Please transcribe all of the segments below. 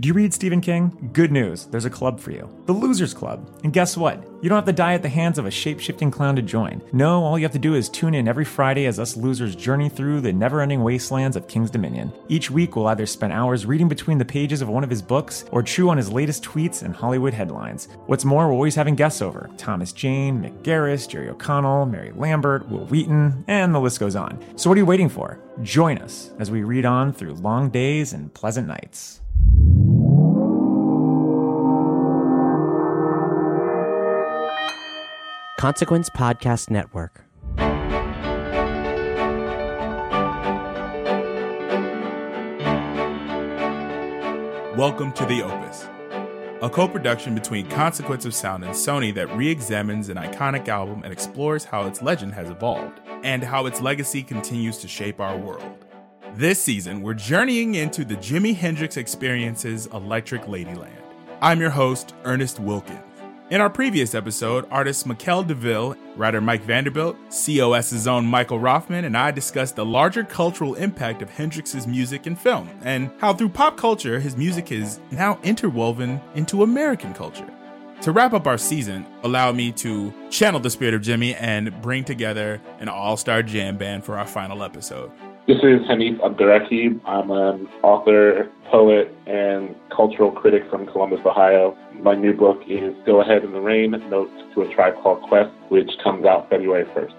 Do you read Stephen King? Good news, there's a club for you the Losers Club. And guess what? You don't have to die at the hands of a shape shifting clown to join. No, all you have to do is tune in every Friday as us losers journey through the never ending wastelands of King's Dominion. Each week, we'll either spend hours reading between the pages of one of his books or chew on his latest tweets and Hollywood headlines. What's more, we're always having guests over Thomas Jane, Mick Garris, Jerry O'Connell, Mary Lambert, Wil Wheaton, and the list goes on. So, what are you waiting for? Join us as we read on through long days and pleasant nights. Consequence Podcast Network. Welcome to The Opus, a co production between Consequence of Sound and Sony that re examines an iconic album and explores how its legend has evolved and how its legacy continues to shape our world. This season, we're journeying into the Jimi Hendrix Experience's Electric Ladyland. I'm your host, Ernest Wilkins. In our previous episode, artist Mikel DeVille, writer Mike Vanderbilt, COS's own Michael Rothman, and I discussed the larger cultural impact of Hendrix's music and film, and how through pop culture, his music is now interwoven into American culture. To wrap up our season, allow me to channel the spirit of Jimi and bring together an all star jam band for our final episode. This is Hanif Abdurraqib. I'm an author, poet, and cultural critic from Columbus, Ohio. My new book is Go Ahead in the Rain, Notes to a Tribe Called Quest, which comes out February 1st.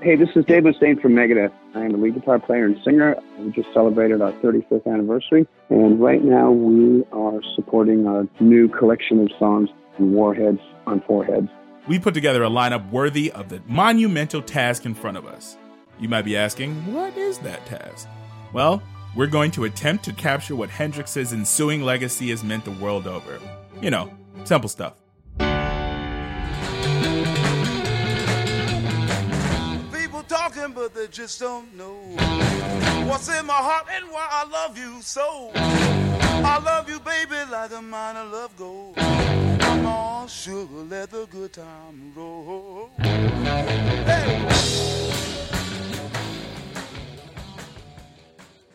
Hey, this is Dave Mustaine from Megadeth. I am a lead guitar player and singer. We just celebrated our 35th anniversary, and right now we are supporting our new collection of songs, Warheads on Foreheads. We put together a lineup worthy of the monumental task in front of us. You might be asking, what is that task? Well, we're going to attempt to capture what Hendrix's ensuing legacy has meant the world over. You know, simple stuff. People talking, but they just don't know what's in my heart and why I love you so. I love you, baby, like a mine of love gold. Come on, sugar, let the good time roll. Hey.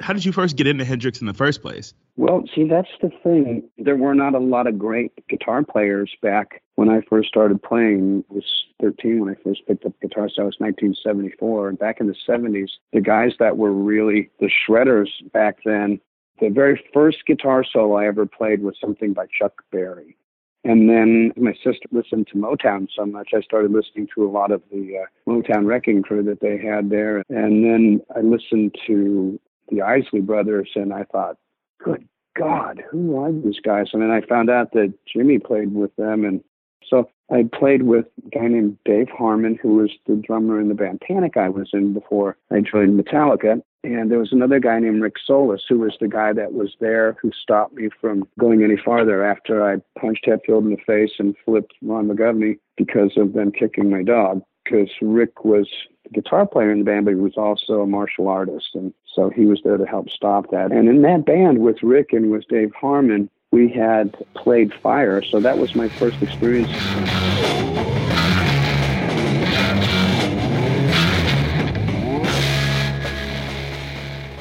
How did you first get into Hendrix in the first place? Well, see, that's the thing. There were not a lot of great guitar players back when I first started playing. I was 13 when I first picked up guitar, so I was 1974. And back in the 70s, the guys that were really the shredders back then, the very first guitar solo I ever played was something by Chuck Berry. And then my sister listened to Motown so much, I started listening to a lot of the uh, Motown wrecking crew that they had there. And then I listened to the Isley Brothers, and I thought, good God, who are these guys? And then I found out that Jimi played with them, and so I played with a guy named Dave Harmon, who was the drummer in the band Panic I was in before I joined Metallica. And there was another guy named Rick Solis, who was the guy that was there who stopped me from going any farther after I punched Hetfield in the face and flipped Ron McGovney because of them kicking my dog. Because Rick was a guitar player in the band, but he was also a martial artist. And so he was there to help stop that. And in that band with Rick and with Dave Harmon, we had played Fire. So that was my first experience.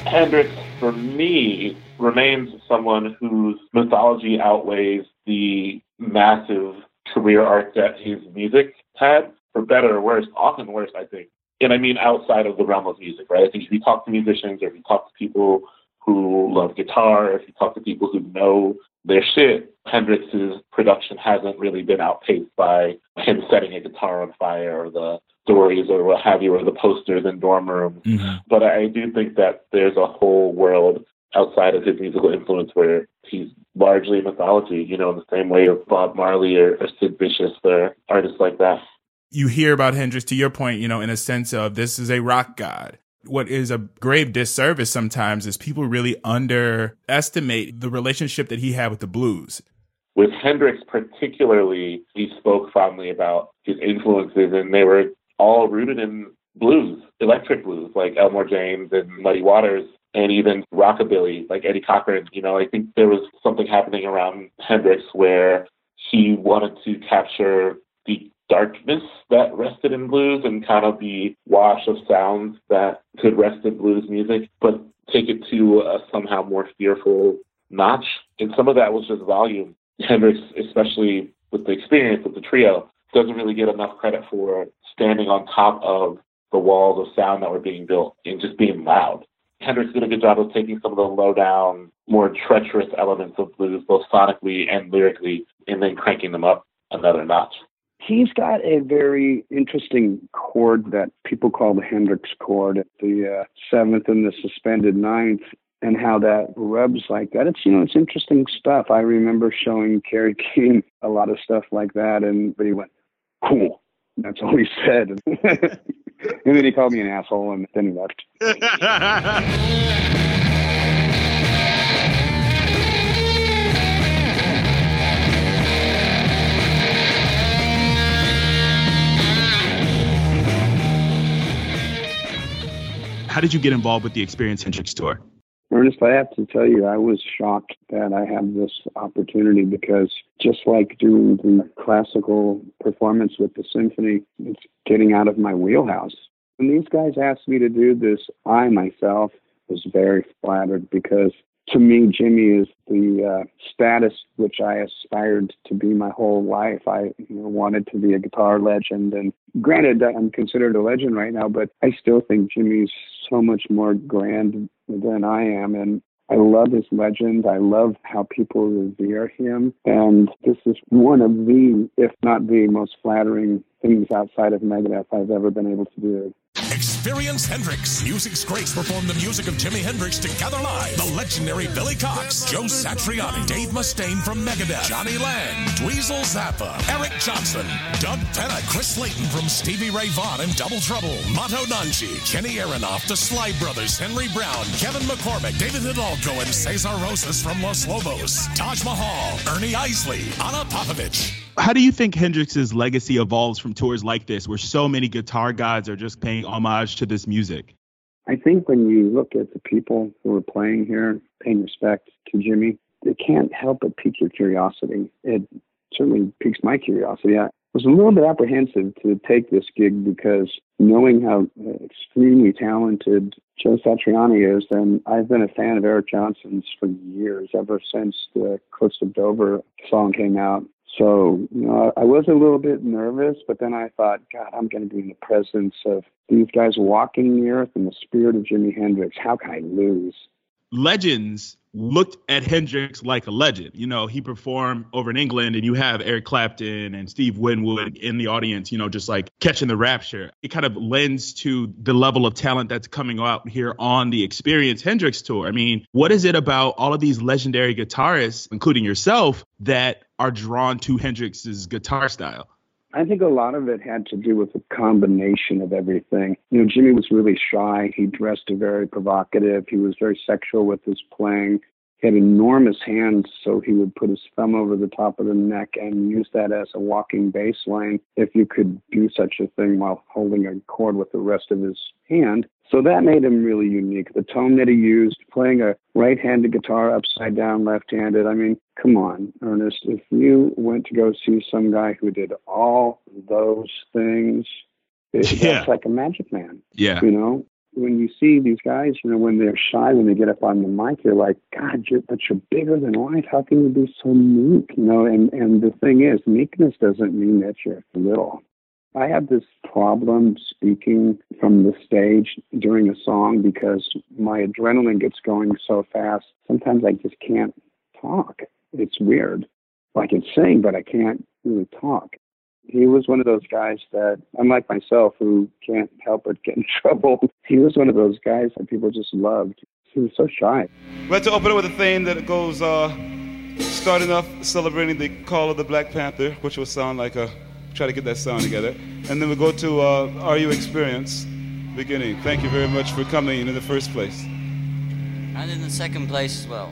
Hendrix, for me, remains someone whose mythology outweighs the massive career arc that his music had, for better or worse, often worse, I think and I mean outside of the realm of music, right? I think if you talk to musicians or if you talk to people who love guitar, if you talk to people who know their shit, Hendrix's production hasn't really been outpaced by him setting a guitar on fire or the stories or what have you, or the posters in dorm rooms. Mm-hmm. But I do think that there's a whole world outside of his musical influence where he's largely mythology, you know, in the same way of Bob Marley or, or Sid Vicious or artists like that. You hear about Hendrix to your point, you know, in a sense of this is a rock god. What is a grave disservice sometimes is people really underestimate the relationship that he had with the blues. With Hendrix particularly, he spoke fondly about his influences and they were all rooted in blues, electric blues, like Elmore James and Muddy Waters, and even rockabilly, like Eddie Cochran. You know, I think there was something happening around Hendrix where he wanted to capture the darkness that rested in blues and kind of the wash of sounds that could rest in blues music, but take it to a somehow more fearful notch. And some of that was just volume. Hendrix, especially with the experience of the trio, doesn't really get enough credit for standing on top of the walls of sound that were being built and just being loud. Hendrix did a good job of taking some of the low down, more treacherous elements of blues, both sonically and lyrically, and then cranking them up another notch. He's got a very interesting chord that people call the Hendrix chord, the uh, seventh and the suspended ninth, and how that rubs like that. It's you know it's interesting stuff. I remember showing Kerry King a lot of stuff like that, and but he went, "Cool." That's all he said. and then he called me an asshole, and then he left. How did you get involved with the Experience Hendrix tour? Ernest, I have to tell you, I was shocked that I had this opportunity because just like doing the classical performance with the symphony, it's getting out of my wheelhouse. When these guys asked me to do this, I myself was very flattered because to me, Jimi is the uh, status which I aspired to be my whole life. I you know, wanted to be a guitar legend, and granted, I'm considered a legend right now, but I still think Jimi's so much more grand than I am, and I love his legend. I love how people revere him, and this is one of the, if not the most flattering things outside of Megadeth I've ever been able to do. Experience Hendrix. Music's greats perform the music of Jimi Hendrix together live. The legendary Billy Cox, Joe Satriani, Dave Mustaine from Megadeth, Jonny Lang, Dweezil Zappa, Eric Johnson, Doug Pinnick, Chris Layton from Stevie Ray Vaughan and Double Trouble, Mato Nanji, Kenny Aronoff, the Slide Brothers, Henry Brown, Kevin McCormick, David Hidalgo, and Cesar Rosas from Los Lobos, Taj Mahal, Ernie Isley, Ana Popovic. How do you think Hendrix's legacy evolves from tours like this, where so many guitar gods are just paying homage to this music? I think when you look at the people who are playing here, paying respect to Jimi, it can't help but pique your curiosity. It certainly piques my curiosity. I was a little bit apprehensive to take this gig because knowing how extremely talented Joe Satriani is, and I've been a fan of Eric Johnson's for years, ever since the Cliffs of Dover song came out. So, you know, I was a little bit nervous, but then I thought, God, I'm going to be in the presence of these guys walking the earth in the spirit of Jimi Hendrix. How can I lose? Legends looked at Hendrix like a legend. You know, he performed over in England, and you have Eric Clapton and Steve Winwood in the audience, you know, just like catching the rapture. It kind of lends to the level of talent that's coming out here on the Experience Hendrix tour. I mean, what is it about all of these legendary guitarists, including yourself, that are drawn to Hendrix's guitar style? I think a lot of it had to do with a combination of everything. You know, Jimi was really shy. He dressed very provocative. He was very sexual with his playing. He had enormous hands, so he would put his thumb over the top of the neck and use that as a walking bass line if you could do such a thing while holding a chord with the rest of his hand. So that made him really unique. The tone that he used, playing a right handed guitar upside down, left handed. I mean, come on, Ernest. If you went to go see some guy who did all those things, it, Yeah. like a magic man. Yeah. You know, when you see these guys, you know, when they're shy, when they get up on the mic, you're like, God, you're, but you're bigger than life. How can you be so meek? You know, and, and the thing is, meekness doesn't mean that you're little. I have this problem speaking from the stage during a song because my adrenaline gets going so fast. Sometimes I just can't talk. it's weird. I can sing, but I can't really talk. He was one of those guys that, unlike myself, who can't help but get in trouble, he was one of those guys that people just loved. He was so shy. We had to open it with a theme that goes, uh, starting off celebrating the call of the Black Panther, which will sound like a, try to get that sound together. And then we'll go to uh, Are You Experienced? Beginning. Thank you very much for coming in the first place. And in the second place as well.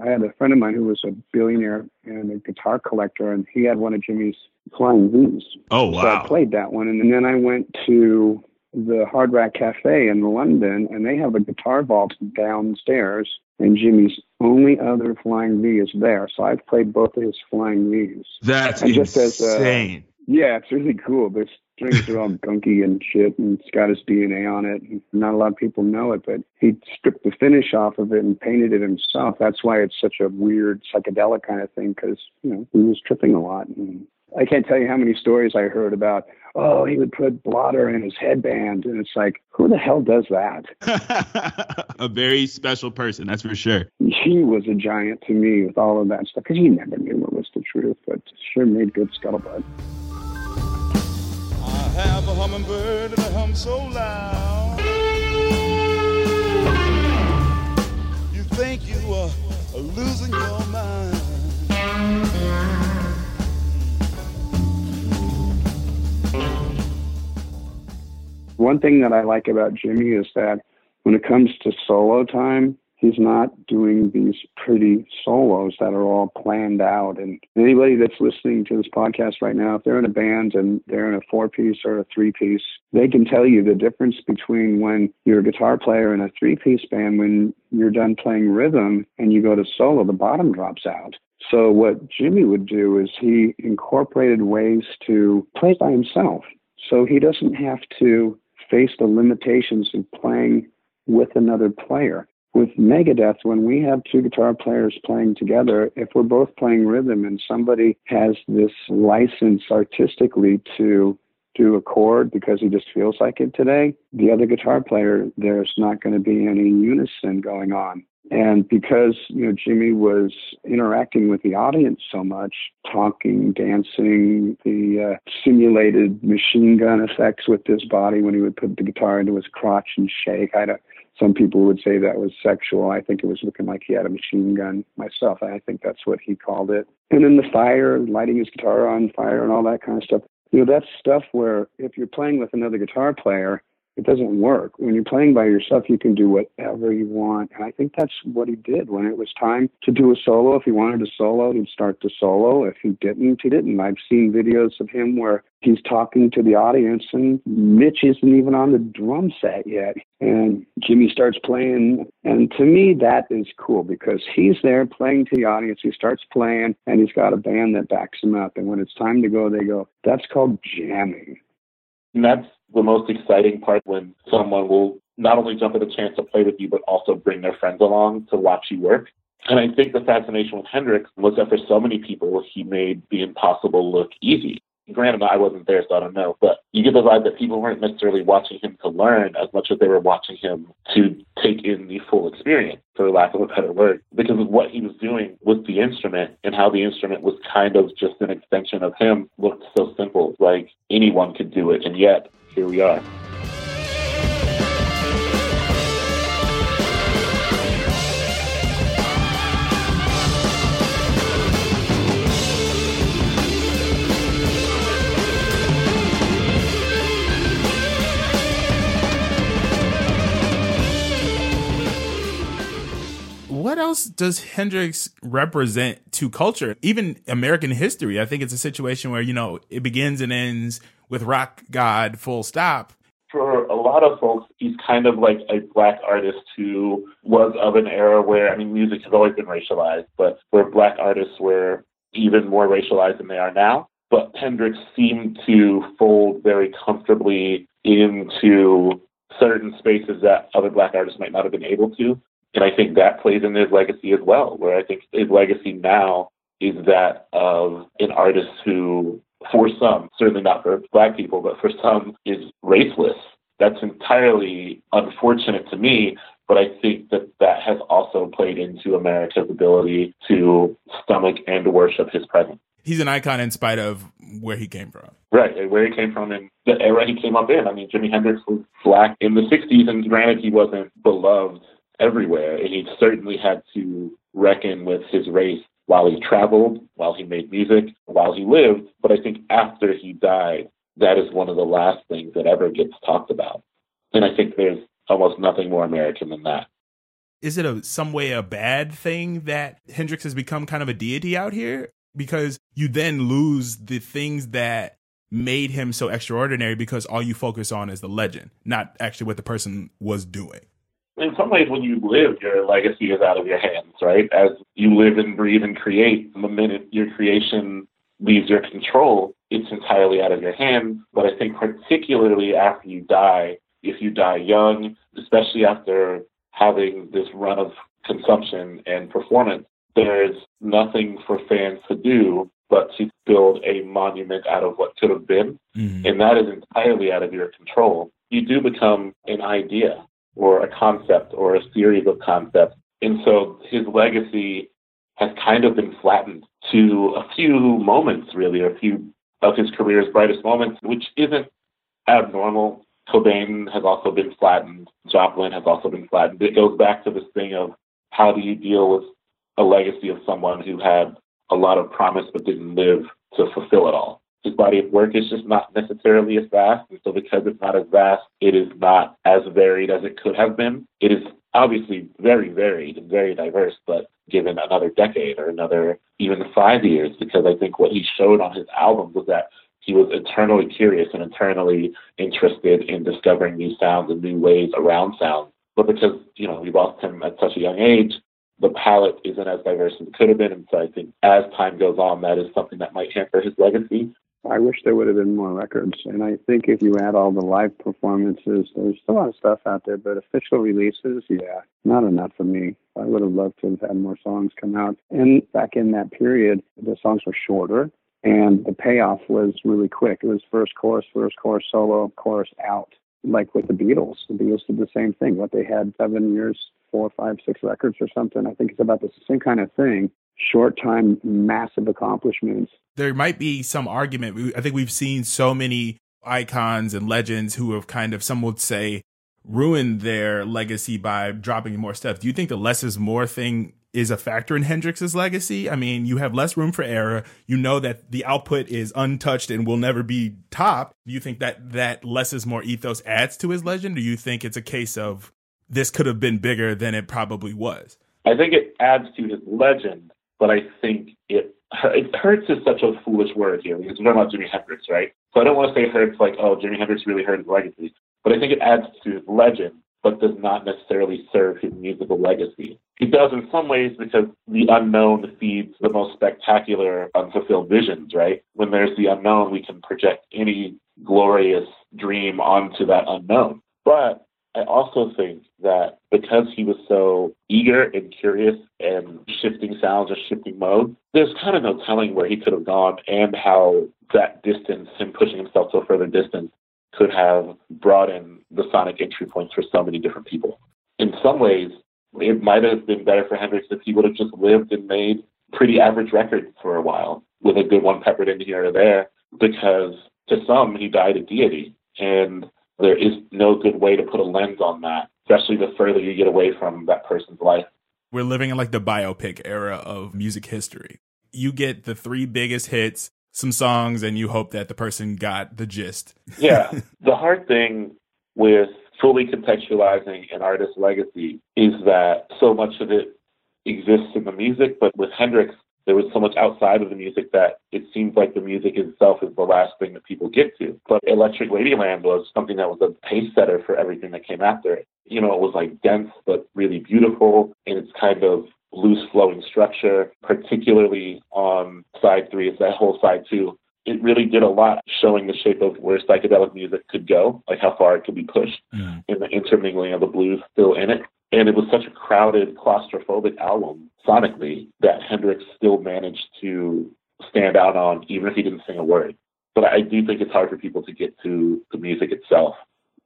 I had a friend of mine who was a billionaire and a guitar collector, and he had one of Jimi's Flying V's. Oh, wow. So I played that one, and then I went to the Hard Rock Cafe in London, and they have a guitar vault downstairs, and Jimi's only other Flying V is there. So I've played both of his Flying V's. That's And just as, uh, insane. Yeah, it's really cool. The strings are all gunky and shit, and it's got his DNA on it. Not a lot of people know it, but he stripped the finish off of it and painted it himself. That's why it's such a weird psychedelic kind of thing, because you know he was tripping a lot. And I can't tell you how many stories I heard about. Oh, he would put blotter in his headband, and it's like, who the hell does that? a very special person, that's for sure. He was a giant to me with all of that stuff, because he never knew what was the truth, but sure made good scuttlebutt. I have a hummingbird that hums so loud. You think you are losing your mind. One thing that I like about Jimi is that when it comes to solo time, he's not doing these pretty solos that are all planned out. And anybody that's listening to this podcast right now, if they're in a band and they're in a four piece or a three piece, they can tell you the difference between when you're a guitar player in a three piece band, when you're done playing rhythm and you go to solo, the bottom drops out. So what Jimi would do is he incorporated ways to play by himself. So he doesn't have to face the limitations of playing with another player. With Megadeth, when we have two guitar players playing together, if we're both playing rhythm and somebody has this license artistically to do a chord because he just feels like it today, the other guitar player, there's not going to be any unison going on. And because you know Jimi was interacting with the audience so much, talking, dancing, the uh, simulated machine gun effects with his body when he would put the guitar into his crotch and shake. I don't. Some people would say that was sexual. I think it was looking like he had a machine gun myself. I think that's what he called it. And then the fire, lighting his guitar on fire, and all that kind of stuff. You know, that's stuff where if you're playing with another guitar player, it doesn't work. When you're playing by yourself, you can do whatever you want. And I think that's what he did. When it was time to do a solo, if he wanted to solo, he'd start to solo. If he didn't, he didn't. I've seen videos of him where he's talking to the audience and Mitch isn't even on the drum set yet. And Jimi starts playing. And to me, that is cool because he's there playing to the audience. He starts playing and he's got a band that backs him up. And when it's time to go, they go, that's called jamming. And that's the most exciting part when someone will not only jump at a chance to play with you, but also bring their friends along to watch you work. And I think the fascination with Hendrix was that for so many people, he made the impossible look easy. Granted, I wasn't there, so I don't know, but you get the vibe that people weren't necessarily watching him to learn as much as they were watching him to take in the full experience, for lack of a better word, because of what he was doing with the instrument and how the instrument was kind of just an extension of him looked so simple, like anyone could do it, and yet here we are. Else does Hendrix represent to culture, even American history? I think it's a situation where, you know, it begins and ends with rock god full stop. for a lot of folks, he's kind of like a black artist who was of an era where, I mean, music has always been racialized, but where black artists were even more racialized than they are now. But Hendrix seemed to fold very comfortably into certain spaces that other black artists might not have been able to. And I think that plays into his legacy as well, where I think his legacy now is that of an artist who, for some, certainly not for black people, but for some, is raceless. That's entirely unfortunate to me, but but I think that that has also played into America's ability to stomach and worship his presence. He's an icon in spite of where he came from. Right, where he came from and the era he came up in. I mean, Jimi Hendrix was black in the 60s, and granted, he wasn't beloved everywhere, and he certainly had to reckon with his race while he traveled, while he made music, while he lived. But I think after he died, that is one of the last things that ever gets talked about. And I think there's almost nothing more American than that. Is it a some way a bad thing that Hendrix has become kind of a deity out here? Because you then lose the things that made him so extraordinary because all you focus on is the legend, not actually what the person was doing. In some ways, when you live, your legacy is out of your hands, right? As you live and breathe and create, the minute your creation leaves your control, it's entirely out of your hands. But I think, particularly after you die, if you die young, especially after having this run of consumption and performance, there's nothing for fans to do but to build a monument out of what could have been. Mm-hmm. And that is entirely out of your control. You do become an idea or a concept or a series of concepts. And so his legacy has kind of been flattened to a few moments, really, a few of his career's brightest moments, which isn't abnormal. Cobain has also been flattened. Joplin has also been flattened. It goes back to this thing of how do you deal with a legacy of someone who had a lot of promise but didn't live to fulfill it all. His body of work is just not necessarily as vast, and so because it's not as vast, it is not as varied as it could have been. It is obviously very varied and very diverse, but given another decade or another even five years, because I think what he showed on his album was that he was eternally curious and eternally interested in discovering new sounds and new ways around sound. But because, you know, we lost him at such a young age, the palette isn't as diverse as it could have been. And so I think as time goes on, that is something that might hamper his legacy. I wish there would have been more records. And I think if you add all the live performances, there's a lot of stuff out there, but official releases, yeah, not enough for me. I would have loved to have had more songs come out. And back in that period, the songs were shorter and the payoff was really quick. It was first chorus, first chorus, solo, chorus out. Like with the Beatles, the Beatles did the same thing. What they had seven years, four, five, six records or something. I think it's about the same kind of thing short time, massive accomplishments. There might be some argument. I think we've seen so many icons and legends who have kind of, some would say, ruined their legacy by dropping more stuff. Do you think the less is more thing is a factor in Hendrix's legacy? I mean, you have less room for error. You know that the output is untouched and will never be topped. Do you think that that less is more ethos adds to his legend? Or do you think it's a case of this could have been bigger than it probably was? I think it adds to his legend but I think it it hurts is such a foolish word here because we're talking about Jimi Hendrix, right? So I don't want to say hurts like, oh, Jimi Hendrix really hurt his legacy, but I think it adds to his legend, but does not necessarily serve his musical legacy. It does in some ways because the unknown feeds the most spectacular um, unfulfilled visions, right? When there's the unknown, we can project any glorious dream onto that unknown. But I also think that because he was so eager and curious and shifting sounds or shifting modes, there's kind of no telling where he could have gone and how that distance, him pushing himself to a further distance, could have brought in the sonic entry points for so many different people. In some ways, it might have been better for Hendrix if he would have just lived and made pretty average records for a while with a good one peppered in here or there, because to some, he died a deity. And there is no good way to put a lens on that, especially the further you get away from that person's life. We're living in like the biopic era of music history. You get the three biggest hits, some songs, and you hope that the person got the gist. yeah. The hard thing with fully contextualizing an artist's legacy is that so much of it exists in the music, but with Hendrix, there was so much outside of the music that it seems like the music itself is the last thing that people get to. But Electric Ladyland was something that was a pace setter for everything that came after it. You know, it was like dense but really beautiful in its kind of loose flowing structure, particularly on side three, it's that whole side two. It really did a lot showing the shape of where psychedelic music could go, like how far it could be pushed, mm. and the intermingling of the blues still in it. And it was such a crowded, claustrophobic album sonically that Hendrix still managed to stand out on, even if he didn't sing a word. But I do think it's hard for people to get to the music itself.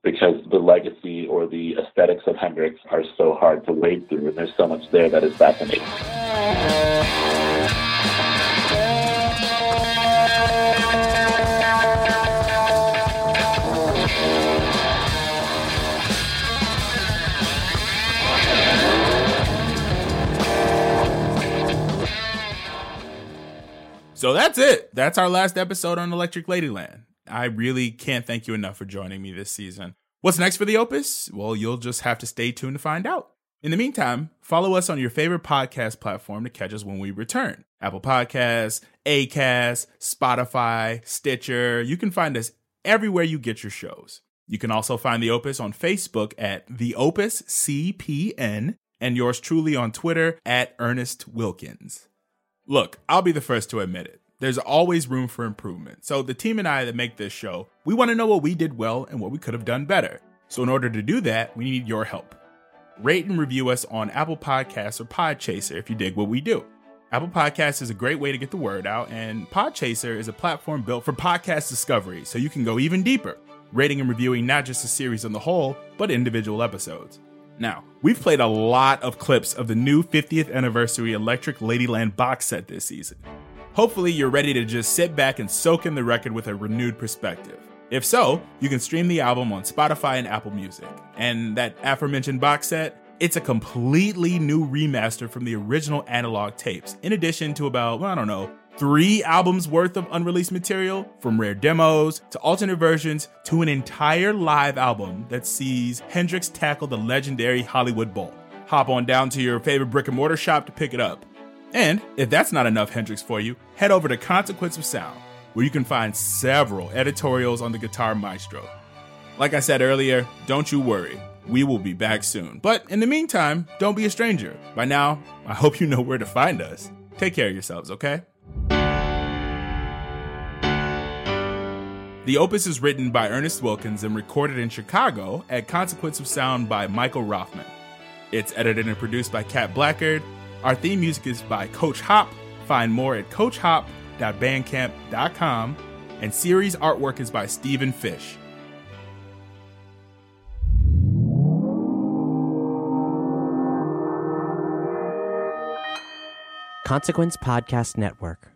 because the legacy or the aesthetics of Hendrix are so hard to wade through, and there's so much there that is fascinating. So that's it. That's our last episode on Electric Ladyland. I really can't thank you enough for joining me this season. What's next for the Opus? Well, you'll just have to stay tuned to find out. In the meantime, follow us on your favorite podcast platform to catch us when we return. Apple Podcasts, Acast, Spotify, Stitcher. You can find us everywhere you get your shows. You can also find the Opus on Facebook at the Opus CPN and yours truly on Twitter at Ernest Wilkins. Look, I'll be the first to admit it. There's always room for improvement. So, the team and I that make this show, we want to know what we did well and what we could have done better. So, in order to do that, we need your help. Rate and review us on Apple Podcasts or Podchaser if you dig what we do. Apple Podcasts is a great way to get the word out, and Podchaser is a platform built for podcast discovery, so you can go even deeper, rating and reviewing not just a series on the whole, but individual episodes. Now, we've played a lot of clips of the new 50th anniversary Electric Ladyland box set this season. Hopefully, you're ready to just sit back and soak in the record with a renewed perspective. If so, you can stream the album on Spotify and Apple Music. And that aforementioned box set, it's a completely new remaster from the original analog tapes, in addition to about, I don't know, three albums worth of unreleased material, from rare demos to alternate versions to an entire live album that sees Hendrix tackle the legendary Hollywood Bowl. Hop on down to your favorite brick and mortar shop to pick it up. And if that's not enough Hendrix for you, head over to Consequence of Sound, where you can find several editorials on the Guitar Maestro. Like I said earlier, don't you worry. We will be back soon. But in the meantime, don't be a stranger. By now, I hope you know where to find us. Take care of yourselves, okay? The opus is written by Ernest Wilkins and recorded in Chicago at Consequence of Sound by Michael Rothman. It's edited and produced by Kat Blackard. Our theme music is by Coach Hop. Find more at coachhop.bandcamp.com. And series artwork is by Stephen Fish. Consequence Podcast Network.